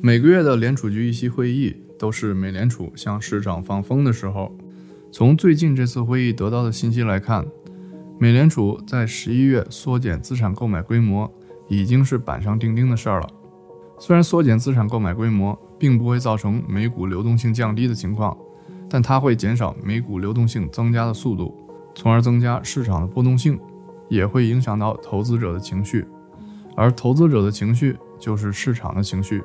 每个月的联储局议息会议都是美联储向市场放风的时候。从最近这次会议得到的信息来看，美联储在十一月缩减资产购买规模已经是板上钉钉的事儿了。虽然缩减资产购买规模并不会造成美股流动性降低的情况，但它会减少美股流动性增加的速度，从而增加市场的波动性，也会影响到投资者的情绪。而投资者的情绪就是市场的情绪。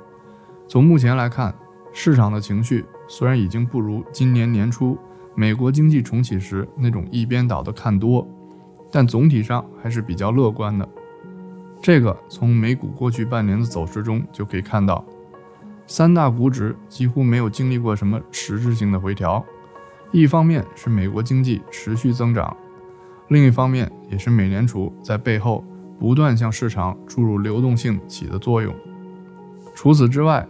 从目前来看，市场的情绪虽然已经不如今年年初美国经济重启时那种一边倒的看多，但总体上还是比较乐观的。这个从美股过去半年的走势中就可以看到，三大股指几乎没有经历过什么实质性的回调。一方面是美国经济持续增长，另一方面也是美联储在背后不断向市场注入流动性起的作用。除此之外，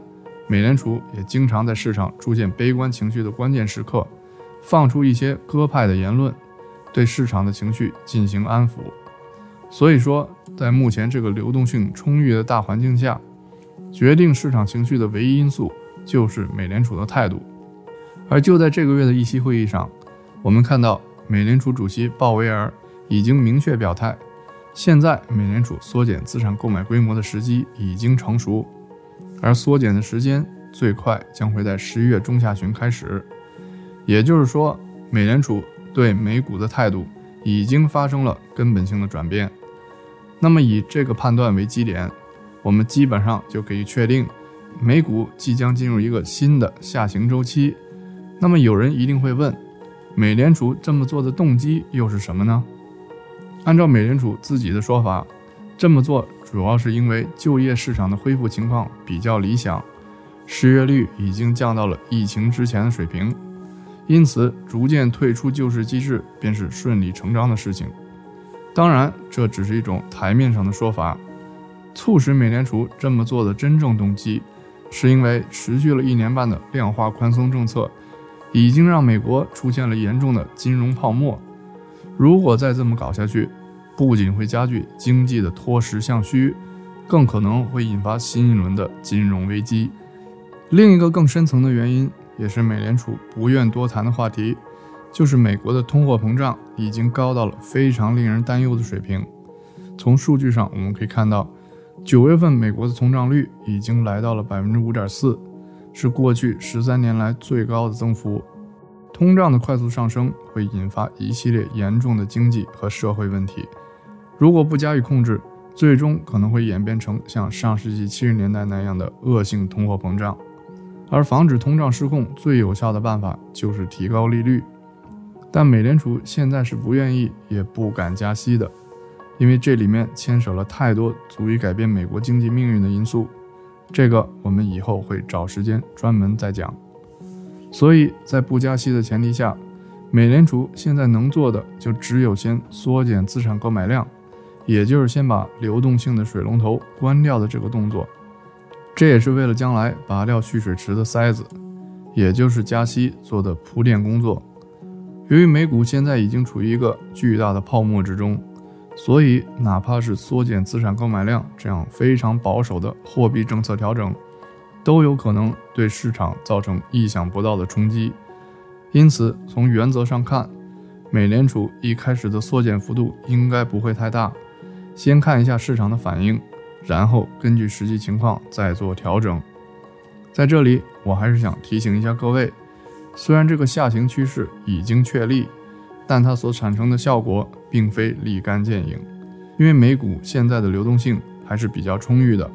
美联储也经常在市场出现悲观情绪的关键时刻，放出一些鸽派的言论，对市场的情绪进行安抚。所以说，在目前这个流动性充裕的大环境下，决定市场情绪的唯一因素就是美联储的态度。而就在这个月的议息会议上，我们看到美联储主席鲍威尔已经明确表态，现在美联储缩减资产购买规模的时机已经成熟。而缩减的时间最快将会在十一月中下旬开始，也就是说，美联储对美股的态度已经发生了根本性的转变。那么，以这个判断为基点，我们基本上就可以确定，美股即将进入一个新的下行周期。那么，有人一定会问，美联储这么做的动机又是什么呢？按照美联储自己的说法，这么做。主要是因为就业市场的恢复情况比较理想，失业率已经降到了疫情之前的水平，因此逐渐退出救市机制便是顺理成章的事情。当然，这只是一种台面上的说法。促使美联储这么做的真正动机，是因为持续了一年半的量化宽松政策，已经让美国出现了严重的金融泡沫。如果再这么搞下去，不仅会加剧经济的脱实向虚，更可能会引发新一轮的金融危机。另一个更深层的原因，也是美联储不愿多谈的话题，就是美国的通货膨胀已经高到了非常令人担忧的水平。从数据上我们可以看到，九月份美国的通胀率已经来到了百分之五点四，是过去十三年来最高的增幅。通胀的快速上升会引发一系列严重的经济和社会问题。如果不加以控制，最终可能会演变成像上世纪七十年代那样的恶性通货膨胀。而防止通胀失控最有效的办法就是提高利率。但美联储现在是不愿意也不敢加息的，因为这里面牵扯了太多足以改变美国经济命运的因素。这个我们以后会找时间专门再讲。所以在不加息的前提下，美联储现在能做的就只有先缩减资产购买量。也就是先把流动性的水龙头关掉的这个动作，这也是为了将来拔掉蓄水池的塞子，也就是加息做的铺垫工作。由于美股现在已经处于一个巨大的泡沫之中，所以哪怕是缩减资产购买量这样非常保守的货币政策调整，都有可能对市场造成意想不到的冲击。因此，从原则上看，美联储一开始的缩减幅度应该不会太大。先看一下市场的反应，然后根据实际情况再做调整。在这里，我还是想提醒一下各位，虽然这个下行趋势已经确立，但它所产生的效果并非立竿见影，因为美股现在的流动性还是比较充裕的，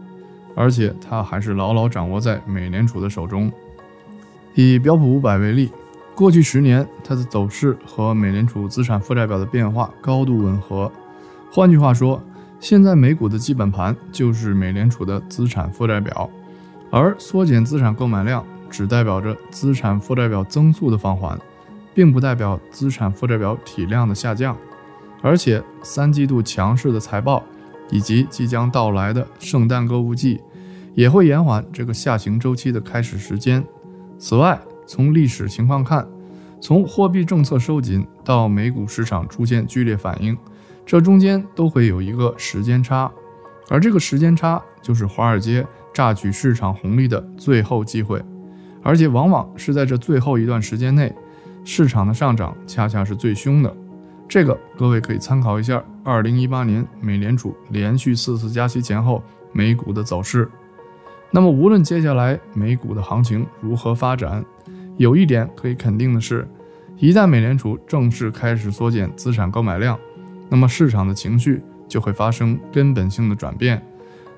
而且它还是牢牢掌握在美联储的手中。以标普五百为例，过去十年它的走势和美联储资产负债表的变化高度吻合。换句话说，现在美股的基本盘就是美联储的资产负债表，而缩减资产购买量只代表着资产负债表增速的放缓，并不代表资产负债表体量的下降。而且三季度强势的财报以及即将到来的圣诞购物季，也会延缓这个下行周期的开始时间。此外，从历史情况看，从货币政策收紧到美股市场出现剧烈反应。这中间都会有一个时间差，而这个时间差就是华尔街榨取市场红利的最后机会，而且往往是在这最后一段时间内，市场的上涨恰恰是最凶的。这个各位可以参考一下，二零一八年美联储连续四次加息前后美股的走势。那么无论接下来美股的行情如何发展，有一点可以肯定的是，一旦美联储正式开始缩减资产购买量，那么市场的情绪就会发生根本性的转变，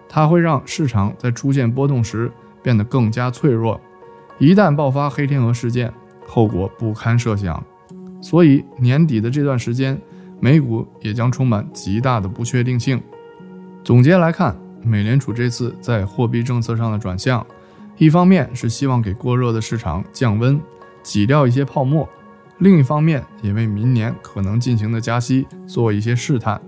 它会让市场在出现波动时变得更加脆弱。一旦爆发黑天鹅事件，后果不堪设想。所以年底的这段时间，美股也将充满极大的不确定性。总结来看，美联储这次在货币政策上的转向，一方面是希望给过热的市场降温，挤掉一些泡沫；另一方面也为明年可能进行的加息做一些试探。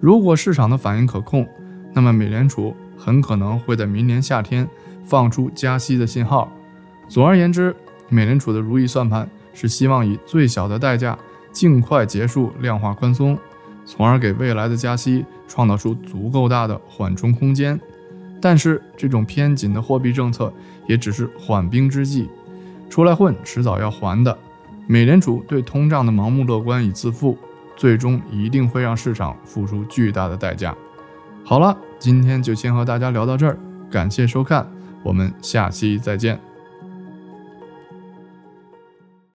如果市场的反应可控，那么美联储很可能会在明年夏天放出加息的信号。总而言之，美联储的如意算盘。是希望以最小的代价尽快结束量化宽松，从而给未来的加息创造出足够大的缓冲空间。但是，这种偏紧的货币政策也只是缓兵之计，出来混迟早要还的。美联储对通胀的盲目乐观与自负，最终一定会让市场付出巨大的代价。好了，今天就先和大家聊到这儿，感谢收看，我们下期再见。